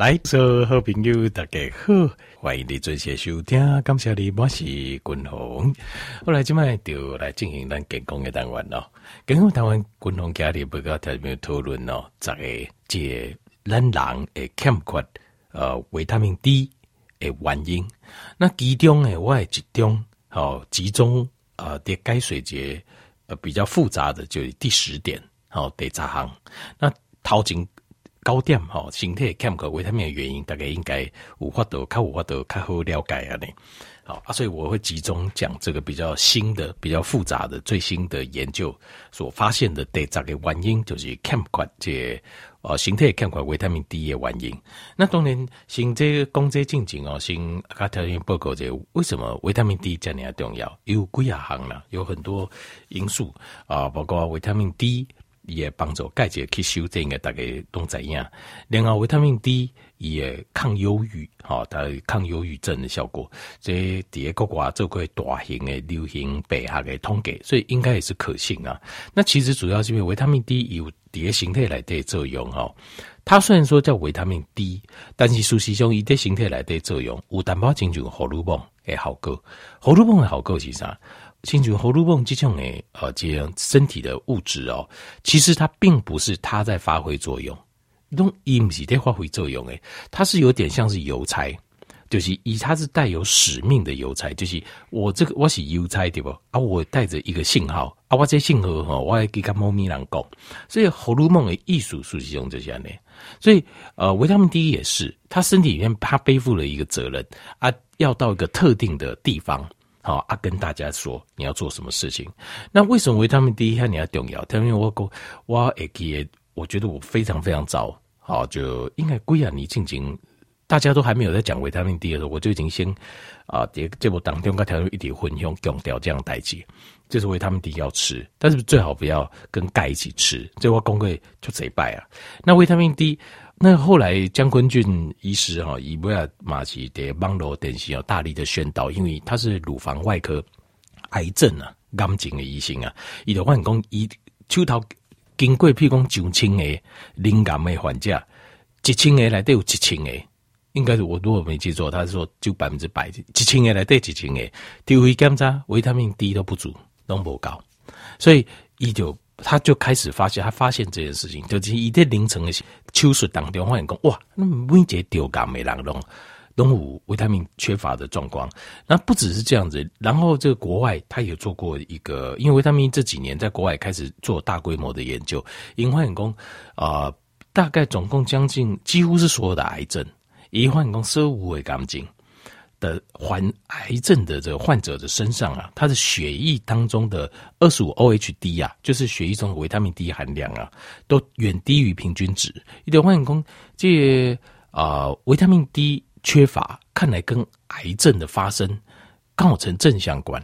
来，所有好朋友大家好，欢迎你准时收听，感谢你，我是君鸿。后来今麦就来进行咱健康的单元咯。健康单元，君鸿家里不个特别讨论咯，这个即咱人会欠缺呃维他命 D 的原因。那其中诶，我集中好集中呃的该水节呃比较复杂的，就是第十点好第十项。那头前。高点哈，身体欠缺维他命的原因，大概应该有法度，较有法度，较好了解啊呢。好啊，所以我会集中讲这个比较新的、比较复杂的、最新的研究所发现的第十个原因，就是欠缺这呃形态欠缺维他命 D 的原因。那当然，先这个公职进行哦，先他条件报告这为什么维他命 D 这么重要？有几啊行啦，有很多因素啊，包括维他命 D。也帮助钙质吸收，这应该大家都知影。另外，维他命 D 也抗忧郁，哦，它抗忧郁症的效果。所以伫咧国外做过大型的流行病学的统计，所以应该也是可信啊。那其实主要是因为维他命 D 有第一形态来的作用哈。它虽然说叫维他命 D，但是事实上，伊的形态来的作用有淡薄亲像荷尔蒙的效果。荷尔蒙的效果是啥？清楚，荷尔蒙这种诶，呃，这样身体的物质哦，其实它并不是它在发挥作用，都伊不是在发挥作用诶，它是有点像是邮差，就是以他是带有使命的邮差，就是我这个我是邮差对不？啊，我带着一个信号啊，我这信号哈，我要给个猫咪人讲，所以荷尔蒙的艺术属性用这些呢，所以呃，维他命 D 也是，他身体里面他背负了一个责任啊，要到一个特定的地方。好啊，跟大家说你要做什么事情。那为什么维他命 D 你要重要？因为我我我我觉得我非常非常早，好就应该归啊你进行，大家都还没有在讲维他命 D 的时候，我就已经先啊，这这部当中个条一点混用强调这样代志，就是维他命 D 要吃，但是最好不要跟钙一起吃，这我公会就贼败啊。那维他命 D。那后来江坤俊医师哈，以维尔马奇的网络电视有大力的宣导，因为他是乳房外科癌症啊，癌症的医生啊，伊就发现讲，伊手头经过譬如讲九千个灵感的患者，一千个来都有一千个，应该是我如果没记错，他是说就百分之百，几千个来对几千个，体会检查维他命 D 都不足，都不高，所以伊就。他就开始发现，他发现这件事情，就是一天凌晨的手术当中，发现讲哇，那每一节丢感没人弄，动物维他命缺乏的状况。那不只是这样子，然后这个国外他也做过一个，因为维他命这几年在国外开始做大规模的研究，因为讲啊，大概总共将近几乎是所有的癌症，以患讲生物为干净。的患癌症的这个患者的身上啊，他的血液当中的二十五 OHD 啊，就是血液中的维他命 D 含量啊，都远低于平均值。一点换工，这啊维他命 D 缺乏，看来跟癌症的发生刚好成正相关。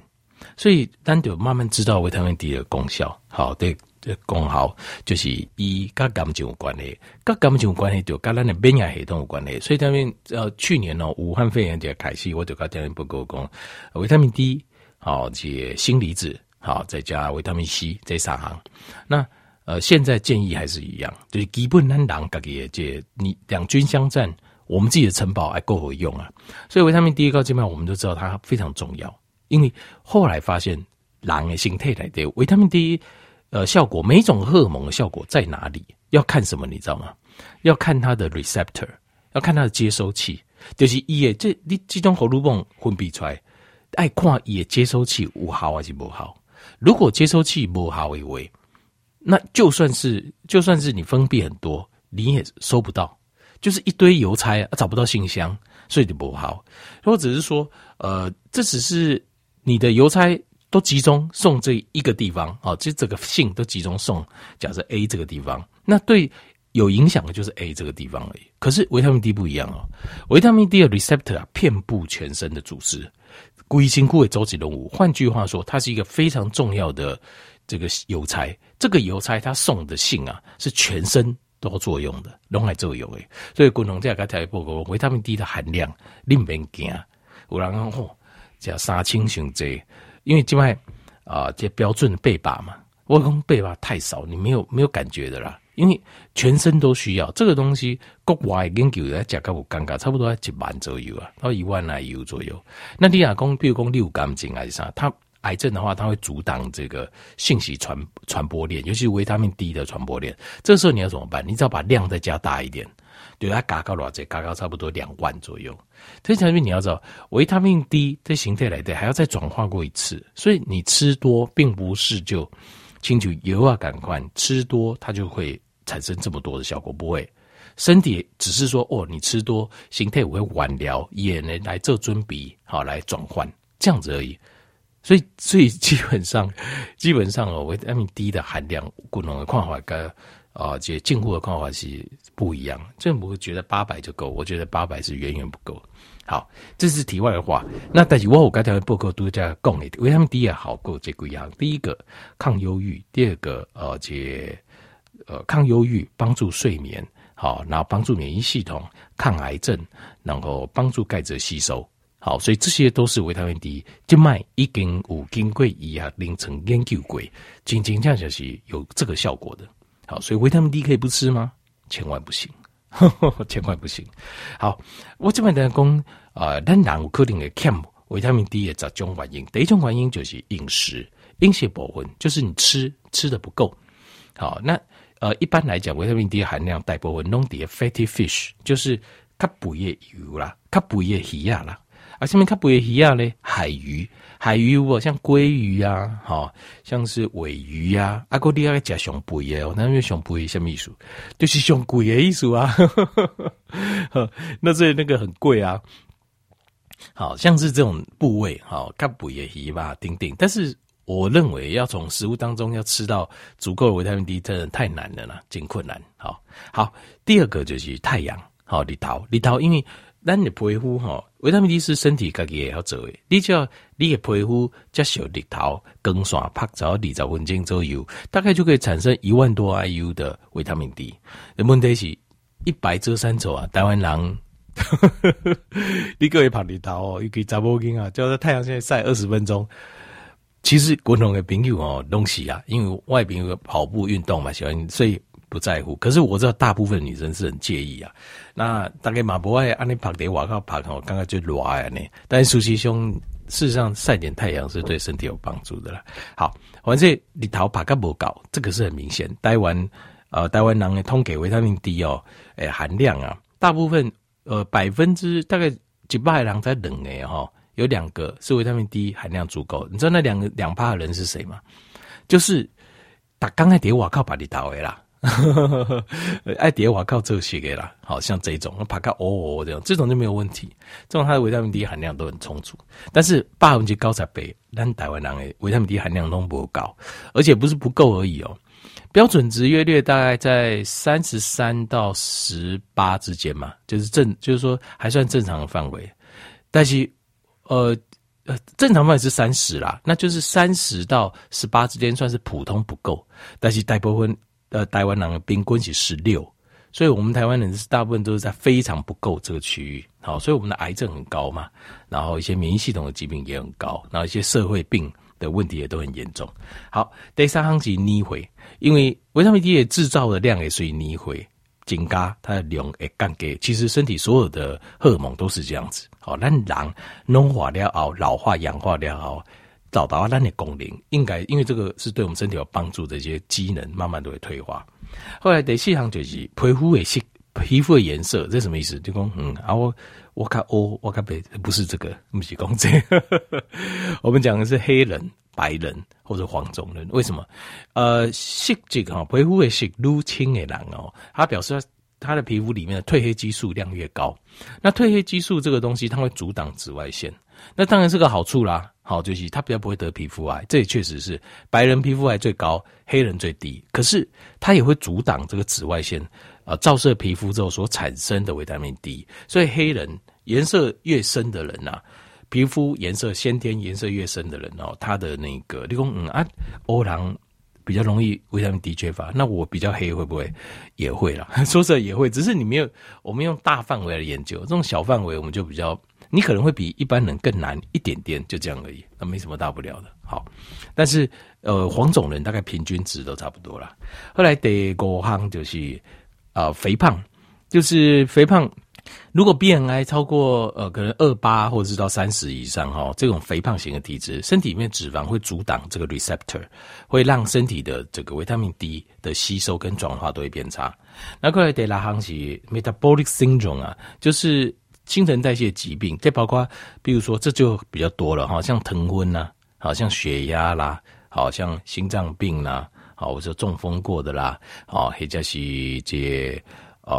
所以，单独慢慢知道维他命 D 的功效。好，对。功效就是以跟感情有关系，跟感情有关系就跟咱的免疫系统有关系。所以他们呃去年哦，武汉肺炎就开始，我就跟他们报告讲，维他命 D 好，这锌离子好，再加维他命 C 这三项。那呃现在建议还是一样，就是基本咱人自己这你两军相战，我们自己的城堡还够好用啊。所以维他命 D 高基本上我们都知道它非常重要，因为后来发现人的形态来的维他命 D。呃，效果每一种荷尔蒙的效果在哪里？要看什么？你知道吗？要看它的 receptor，要看它的接收器。就是伊诶，这你这种荷尔蒙分泌出来，爱看伊诶接收器有好还是不好。如果接收器不好为为，那就算是就算是你分泌很多，你也收不到，就是一堆邮差啊，找不到信箱，所以就不好。或者是说，呃，这只是你的邮差。都集中送这一个地方，啊，就这个信都集中送，假设 A 这个地方，那对有影响的就是 A 这个地方而已。可是维他命 D 不一样哦，维他命 D 的 receptor 啊，遍布全身的组织，归心枯萎周期动物。换句话说，它是一个非常重要的这个邮差。这个邮差他送的信啊，是全身都作用的，拢来作用诶。所以，共同在个台报告，维他命 D 的含量，你免惊。有人讲吼，叫三千上侪。因为境外啊，这标准的背靶嘛，我讲倍把太少，你没有没有感觉的啦。因为全身都需要这个东西。国外研究来讲，较有尴尬，差不多在一万左右啊，到一万 IU 左右。那你亚讲，比如讲六甘精还是啥，它癌症的话，它会阻挡这个信息传传播链，尤其是维他命 D 的传播链。这时候你要怎么办？你只要把量再加大一点。对它嘎高多少？嘎高差不多两万左右。这产品你要知道，维他命 D 这形态来的还要再转化过一次，所以你吃多并不是就清除油啊，感官吃多它就会产生这么多的效果，不会。身体只是说哦，你吃多形态我会晚疗，也能来做准备，好来转换这样子而已。所以，所以基本上，基本上哦，维他命 D 的含量，不同的看法跟。啊，这进货的看法是不一样。政府觉得八百就够，我觉得八百是远远不够。好，这是题外的话。那但是我有刚才报告都在讲的，维他命 D 也好过这个样。第一个抗忧郁，第二个呃这呃抗忧郁，帮助睡眠，好，然后帮助免疫系统，抗癌症，然后帮助钙质吸收。好，所以这些都是维他命 D。静脉已经有经过医学临床研究过，真真正正是有这个效果的。好，所以维他命 D 可以不吃吗？千万不行，呵 呵千万不行。好，我这边在讲啊，咱人有可能会欠维他命 D 的十种原因。第一种原因就是饮食，饮食部分就是你吃吃的不够。好，那呃，一般来讲，维他命 D 的含量大部分拢在 fatty fish，就是较肥的油啦，较肥的鱼啊啦。啊，下面较肥的鱼啊呢，海鱼。海鱼哦，像鲑鱼啊，好像是尾鱼呀，啊，哥你爱加上肥的哦，那边上肥什么意思？就是熊贵的意思啊，那所以那个很贵啊，好像是这种部位，好，较肥的鱼吧，顶顶。但是我认为要从食物当中要吃到足够的维他命 D，真的太难了啦，真困难。好，好，第二个就是太阳，好，日头，日头，因为。咱的皮肤哈，维他命 D 是身体自己也要做的。你只要你的皮肤接受日头光线拍照二十分钟左右，大概就可以产生一万多 IU 的维他命 D。问题是，一白遮三丑啊，台湾人，你各位拍日头哦，尤其查某囝啊，叫做太阳现在晒二十分钟。其实共同的朋友哦，东西啊，因为外边有个跑步运动嘛，喜欢所以。不在乎，可是我知道大部分女生是很介意啊。那大概马博爱安尼跑得瓦靠跑，我刚刚就热啊呢。但是舒淇兄，事实上晒点太阳是对身体有帮助的啦。好，反正你逃跑个不搞，这个是很明显。台湾呃，台湾人的通给维他命 D 哦，诶、含量啊，大部分呃百分之大概几百人在冷诶哈，有两个是维他命 D 含量足够。你知道那两个两趴的人是谁吗？就是打刚才点瓦靠把你打回啦。爱蝶瓦靠这些给啦，好像这种爬个哦哦这样，这种就没有问题。这种它的维他命 D 含量都很充足，但是百分之高才倍，但台湾人诶维他命 D 含量都不高，而且不是不够而已哦。标准值约略大概在三十三到十八之间嘛，就是正，就是说还算正常的范围。但是呃呃，正常范围是三十啦，那就是三十到十八之间算是普通不够，但是大部分。呃，台湾人的平均是十六，所以我们台湾人是大部分都是在非常不够这个区域，好，所以我们的癌症很高嘛，然后一些免疫系统的疾病也很高，然后一些社会病的问题也都很严重。好，第三行是逆回，因为维他命 D 制造的量也属于逆回，增加它的量会降低。其实身体所有的荷尔蒙都是这样子，好，咱人老化了后，老化氧化了后。找到它的功能，应该因为这个是对我们身体有帮助的一些机能，慢慢都会退化。后来第四项就是皮肤的色，皮肤的颜色，这什么意思？就讲嗯啊，我我看哦，我看不不是这个，不是讲这个。我们讲的是黑人、白人或者黄种人。为什么？呃，色这个哈，皮肤的色越青的人哦，他表示他的皮肤里面的褪黑激素量越高。那褪黑激素这个东西，它会阻挡紫外线。那当然是个好处啦，好就是它比较不会得皮肤癌，这也确实是白人皮肤癌最高，黑人最低。可是它也会阻挡这个紫外线，呃，照射皮肤之后所产生的维他命 D。所以黑人颜色越深的人呐、啊，皮肤颜色先天颜色越深的人哦，他的那个，你说嗯啊，欧郎比较容易维他命 D 缺乏，那我比较黑会不会也会啦？说实也会，只是你没有，我们用大范围来研究，这种小范围我们就比较。你可能会比一般人更难一点点，就这样而已，那没什么大不了的。好，但是呃，黄种人大概平均值都差不多了。后来第五项就是啊、肥胖，就是肥胖。如果 BMI 超过呃，可能二八或者是到三十以上哈，这种肥胖型的体质，身体里面脂肪会阻挡这个 receptor，会让身体的这个维他命 D 的吸收跟转化都会变差。那过来第六项是 metabolic syndrome 啊，就是新陈代谢疾病，这包括比如说这就比较多了哈，像疼昏呐。好像血压啦，好像心脏病啦，好，或者中风过的啦，好，或者是一些，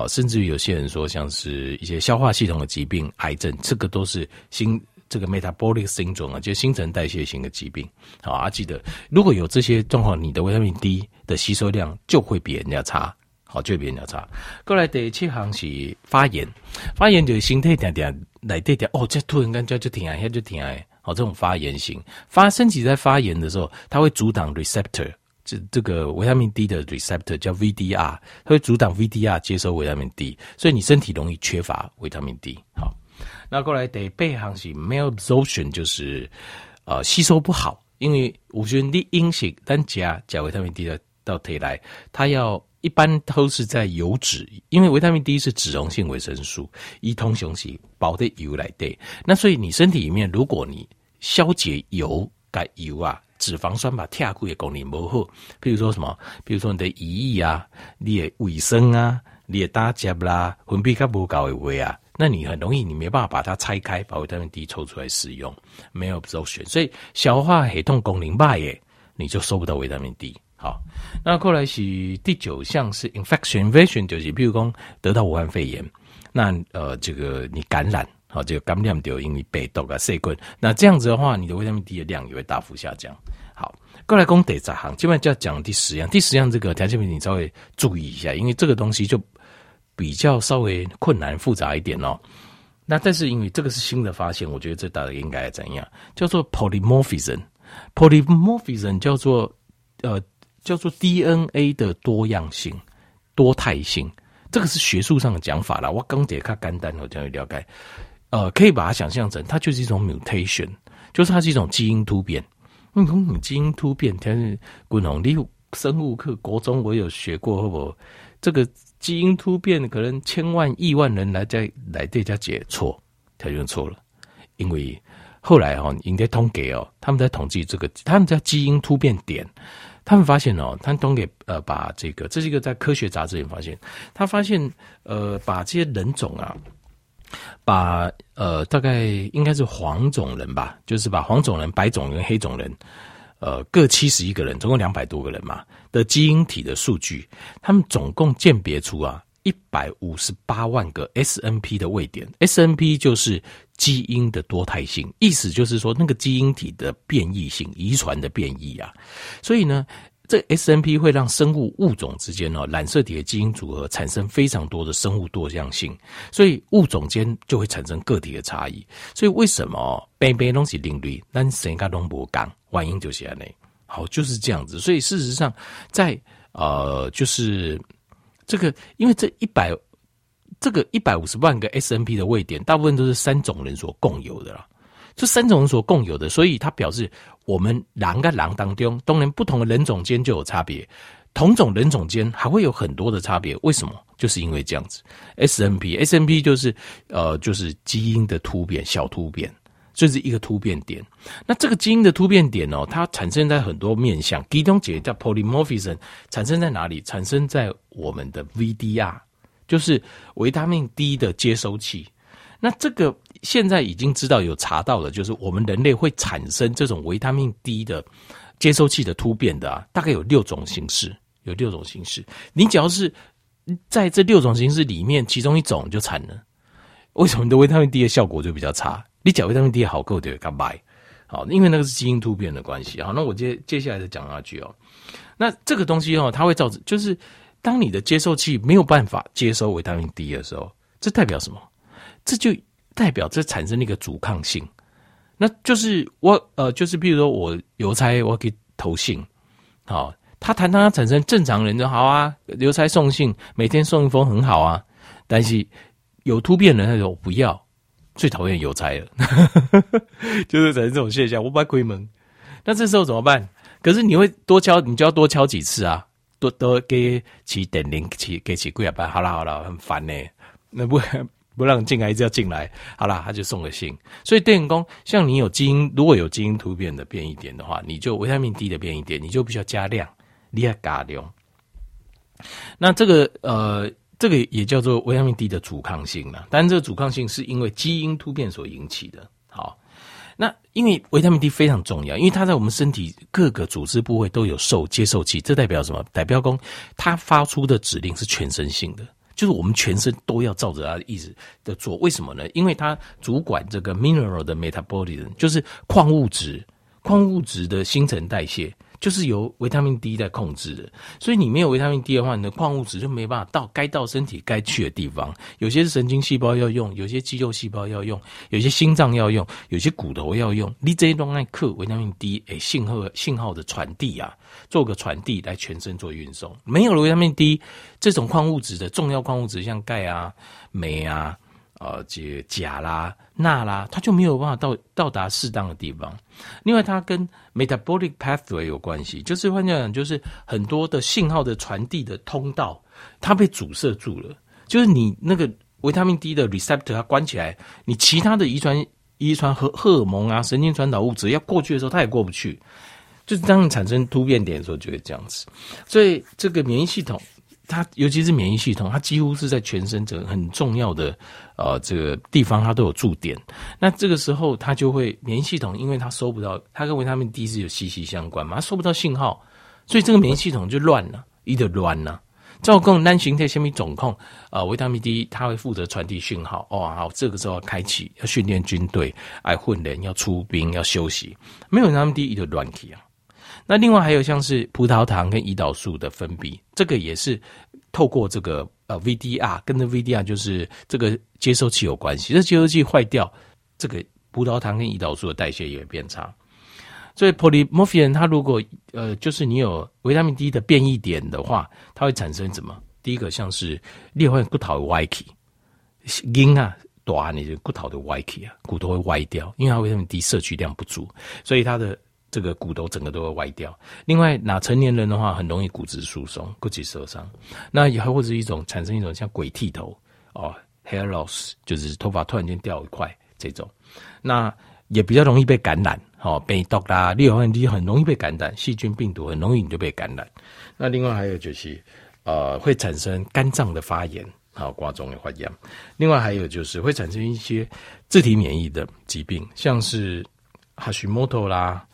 甚至于有些人说，像是一些消化系统的疾病、癌症，这个都是新这个 metabolic syndrome 啊，就是新陈代谢型的疾病。好啊，记得如果有这些状况，你的维他命 D 的吸收量就会比人家差，好，就会比人家差。过来第七行是发炎，发炎就是身体点点来点点，哦，这突然间就就停啊，下就停啊。哦，这种发炎型发身体在发炎的时候，它会阻挡 receptor，这这个维他命 D 的 receptor 叫 VDR，它会阻挡 VDR 接收维他命 D，所以你身体容易缺乏维他命 D。好，那过来第八行是 malabsorption，就是呃吸收不好，因为我觉得你饮食单加加维他命 D 的到体内，它要。一般都是在油脂，因为维他命 D 是脂溶性维生素，一通雄起保的油来对。那所以你身体里面，如果你消解油、改油啊、脂肪酸把跳过的功能不好，比如说什么，比如说你的胰液啊、你的卫生啊、你的大结啦、分泌较不够的位啊，那你很容易你没办法把它拆开，把维他命 D 抽出来使用，没有周旋，所以消化系统功能坏耶，你就收不到维他命 D。好，那过来是第九项是 infection，invasion，就是比如说得到武汉肺炎，那呃这个你感染，好这个感染就因为被毒啊细菌，那这样子的话，你的维他命 D 的量也会大幅下降。好，过来讲第十项，基本上就要讲第十样，第十样这个条件品你稍微注意一下，因为这个东西就比较稍微困难复杂一点哦。那但是因为这个是新的发现，我觉得这大概应该怎样？叫做 polymorphism，polymorphism 叫做呃。叫做 DNA 的多样性、多态性，这个是学术上的讲法啦。我刚解看简单，我这样了解。呃，可以把它想象成，它就是一种 mutation，就是它是一种基因突变。嗯，基因突变，它是古农你生物课国中我有学过，好不好？这个基因突变可能千万亿万人来在来对家解错，他就错了。因为后来哈，应该统计哦，他们在统计这个，他们叫基因突变点。他们发现哦，他们给呃把这个，这是一个在科学杂志里发现，他发现呃把这些人种啊，把呃大概应该是黄种人吧，就是把黄种人、白种人、黑种人，呃各七十一个人，总共两百多个人嘛的基因体的数据，他们总共鉴别出啊一百五十八万个 SNP 的位点，SNP 就是。基因的多态性，意思就是说，那个基因体的变异性、遗传的变异啊，所以呢，这 SNP 会让生物物种之间哦，染色体的基因组合产生非常多的生物多样性，所以物种间就会产生个体的差异。所以为什么边边东西定律，但谁家都不讲，原因就是这样，好，就是这样子。所以事实上，在呃，就是这个，因为这一百。这个一百五十万个 SNP 的位点，大部分都是三种人所共有的啦。这三种人所共有的，所以它表示我们狼跟狼当中，当然不同的人种间就有差别，同种人种间还会有很多的差别。为什么？就是因为这样子，SNP，SNP 就是呃，就是基因的突变，小突变，这是一个突变点。那这个基因的突变点哦，它产生在很多面向，其中一个叫 polymorphism，产生在哪里？产生在我们的 VDR。就是维他命 D 的接收器，那这个现在已经知道有查到了，就是我们人类会产生这种维他命 D 的接收器的突变的啊，大概有六种形式，有六种形式。你只要是在这六种形式里面，其中一种就惨了。为什么你的维他命 D 的效果就比较差？你讲维他命 D 好够的，干嘛？好，因为那个是基因突变的关系。好，那我接接下来再讲下去哦。那这个东西哦，它会造成就是。当你的接收器没有办法接收维他命 D 的时候，这代表什么？这就代表这产生了一个阻抗性。那就是我呃，就是比如说我邮差，我给投信，好，他谈他产生正常人就好啊，邮差送信，每天送一封很好啊。但是有突变人，他说我不要，最讨厌邮差了，就是这种现象，我把它关门。那这时候怎么办？可是你会多敲，你就要多敲几次啊，多多给起点零起给起贵啊办。好了好了，很烦呢。那不不让进来，一直要进来。好了，他就送个信。所以电工，像你有基因，如果有基因突变的变异点的话，你就维他命 D 的变异点，你就必须要加量，你要加量。那这个呃。这个也叫做维他命 D 的阻抗性了，但这个阻抗性是因为基因突变所引起的。好，那因为维他命 D 非常重要，因为它在我们身体各个组织部位都有受接受器，这代表什么？代表说它发出的指令是全身性的，就是我们全身都要照着它的意思的做。为什么呢？因为它主管这个 mineral 的 metabolism，就是矿物质、矿物质的新陈代谢。就是由维他命 D 在控制的，所以你没有维他命 D 的话，你的矿物质就没办法到该到身体该去的地方。有些是神经细胞要用，有些肌肉细胞要用，有些心脏要用，有些骨头要用。你这一段爱克维他命 D，诶，信号信号的传递啊，做个传递来全身做运送。没有了维他命 D 这种矿物质的重要矿物质，像钙啊、镁啊。呃，这钾啦、钠啦，它就没有办法到到达适当的地方。另外，它跟 metabolic pathway 有关系，就是换句话讲，就是很多的信号的传递的通道，它被阻塞住了。就是你那个维他命 D 的 receptor 它关起来，你其他的遗传遗传和荷尔蒙啊、神经传导物质要过去的时候，它也过不去。就是当你产生突变点的时候，就会这样子。所以，这个免疫系统。它尤其是免疫系统，它几乎是在全身整个很重要的呃这个地方，它都有驻点。那这个时候，它就会免疫系统，因为它收不到，它跟维他命 D 是有息息相关嘛，它收不到信号，所以这个免疫系统就乱了，一直乱了。照共单形态纤维总控啊，维他命 D 它会负责传递讯号。哦，好，这个时候要开启，要训练军队，哎混人，要出兵，要休息，没有维他命 D 一直乱起啊。那另外还有像是葡萄糖跟胰岛素的分泌，这个也是透过这个呃 VDR，跟着 VDR 就是这个接收器有关系。这接收器坏掉，这个葡萄糖跟胰岛素的代谢也会变差。所以 polymorphism 它如果呃就是你有维他命 D 的变异点的话，它会产生什么？第一个像是裂会骨头歪起，筋啊短，你的骨头的歪起啊，骨头会歪掉，因为它维他命 D 摄取量不足，所以它的。这个骨头整个都会歪掉。另外，那成年人的话，很容易骨质疏松、骨质受伤。那也还或者一种产生一种像鬼剃头哦，hair loss，就是头发突然间掉一块这种。那也比较容易被感染，哦，被毒啦，裂痕低很容易被感染，细菌、病毒很容易你就被感染。那另外还有就是，呃，会产生肝脏的发炎，好、哦，挂中的发炎。另外还有就是会产生一些自体免疫的疾病，像是哈希莫托啦。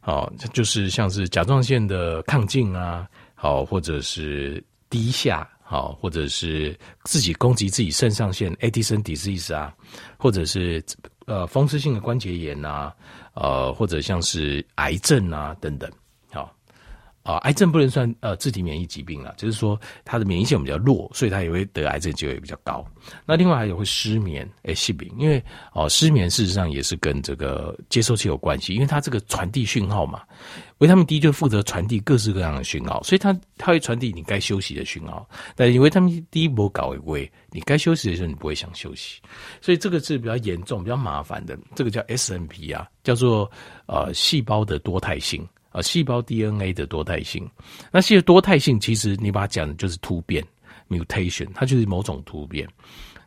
好，就是像是甲状腺的亢进啊，好，或者是低下，好，或者是自己攻击自己肾上腺 Addison disease 啊，或者是呃风湿性的关节炎呐，呃，或者像是癌症啊等等。啊，癌症不能算呃自体免疫疾病了，就是说它的免疫性比较弱，所以它也会得癌症机会比较高。那另外还有会失眠，诶，失眠，因为哦、失眠事实上也是跟这个接收器有关系，因为它这个传递讯号嘛，维他命 D 就负责传递各式各样的讯号，所以它它会传递你该休息的讯号。但因为维他命 D 不搞为，你该休息的时候你不会想休息，所以这个是比较严重、比较麻烦的。这个叫 SNP 啊，叫做呃细胞的多态性。啊，细胞 DNA 的多态性，那些多态性其实你把它讲的就是突变 （mutation），它就是某种突变。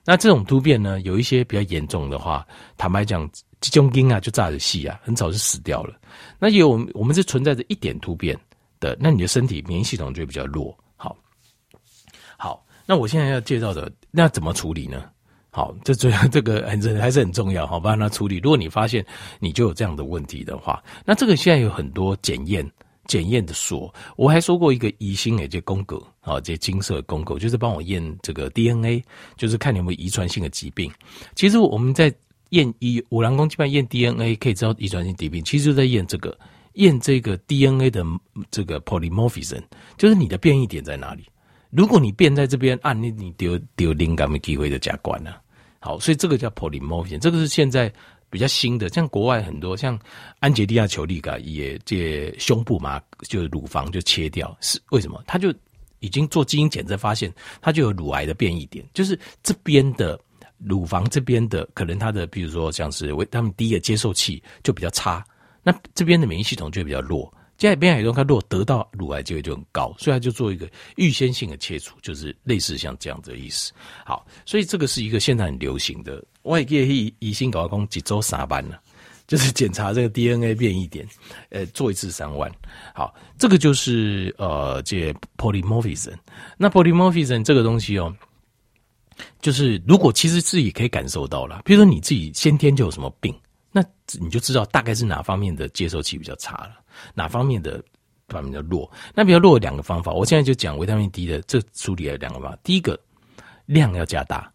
那这种突变呢，有一些比较严重的话，坦白讲，这种基因啊就炸着细啊，很早就死掉了。那有我们我们是存在着一点突变的，那你的身体免疫系统就会比较弱。好，好，那我现在要介绍的，那怎么处理呢？好，这最这个很还是很重要，好，帮他处理。如果你发现你就有这样的问题的话，那这个现在有很多检验检验的所。我还说过一个疑心诶，这公狗啊，这金色公狗就是帮我验这个 DNA，就是看你有没有遗传性的疾病。其实我们在验一五郎公基本上验 DNA 可以知道遗传性疾病，其实就在验这个验这个 DNA 的这个 polymorphism，就是你的变异点在哪里。如果你变在这边，按、啊、你你丢丢灵感的机会就加关了。好，所以这个叫 polymorphism，这个是现在比较新的。像国外很多，像安吉利亚·裘丽嘎也这胸部嘛，就乳房就切掉，是为什么？他就已经做基因检测发现，他就有乳癌的变异点，就是这边的乳房这边的可能它的，比如说像是为他们第一个接受器就比较差，那这边的免疫系统就比较弱。接下来边海东它如果得到乳癌机会就很高，所以他就做一个预先性的切除，就是类似像这样子的意思。好，所以这个是一个现在很流行的。我也建议医生搞工几周三班呢，就是检查这个 DNA 变异点，呃，做一次三万。好，这个就是呃，这 polymorphism。那 polymorphism 这个东西哦。就是，如果其实自己可以感受到了，比如说你自己先天就有什么病，那你就知道大概是哪方面的接受器比较差了，哪方面的方面的弱。那比较弱的两个方法，我现在就讲维他命 D 的这处理的两个方法。第一个量要加大，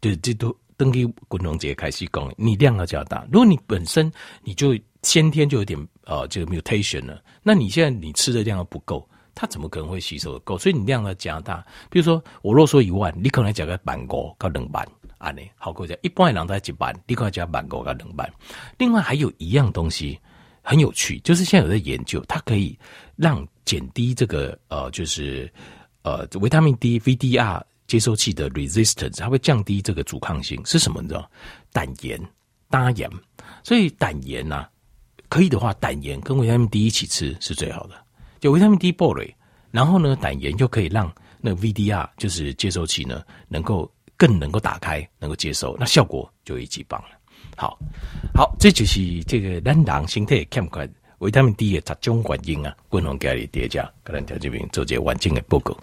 对，这都登记滚龙节开始讲，你量要加大。如果你本身你就先天就有点呃这个 mutation 了，那你现在你吃的量不够。它怎么可能会吸收得够？所以你量要加大。比如说，我若说一万，你可能加个半个到两万，啊呢，好过讲一般的人在一万，你可能加半个到两万。另外还有一样东西很有趣，就是现在有在研究，它可以让减低这个呃，就是呃维他命 D VDR 接收器的 resistance，它会降低这个阻抗性。是什么？你知道？胆盐、搭盐。所以胆盐呐、可以的话，胆盐跟维他命 D 一起吃是最好的。就维他命 D 爆雷，然后呢，胆盐就可以让那个 VDR 就是接收器呢，能够更能够打开，能够接收，那效果就一级棒了。好，好，这就是这个咱人身体欠缺维他命 D 的十种原因啊，共同给你叠加，可能在这边做这个完整的报告。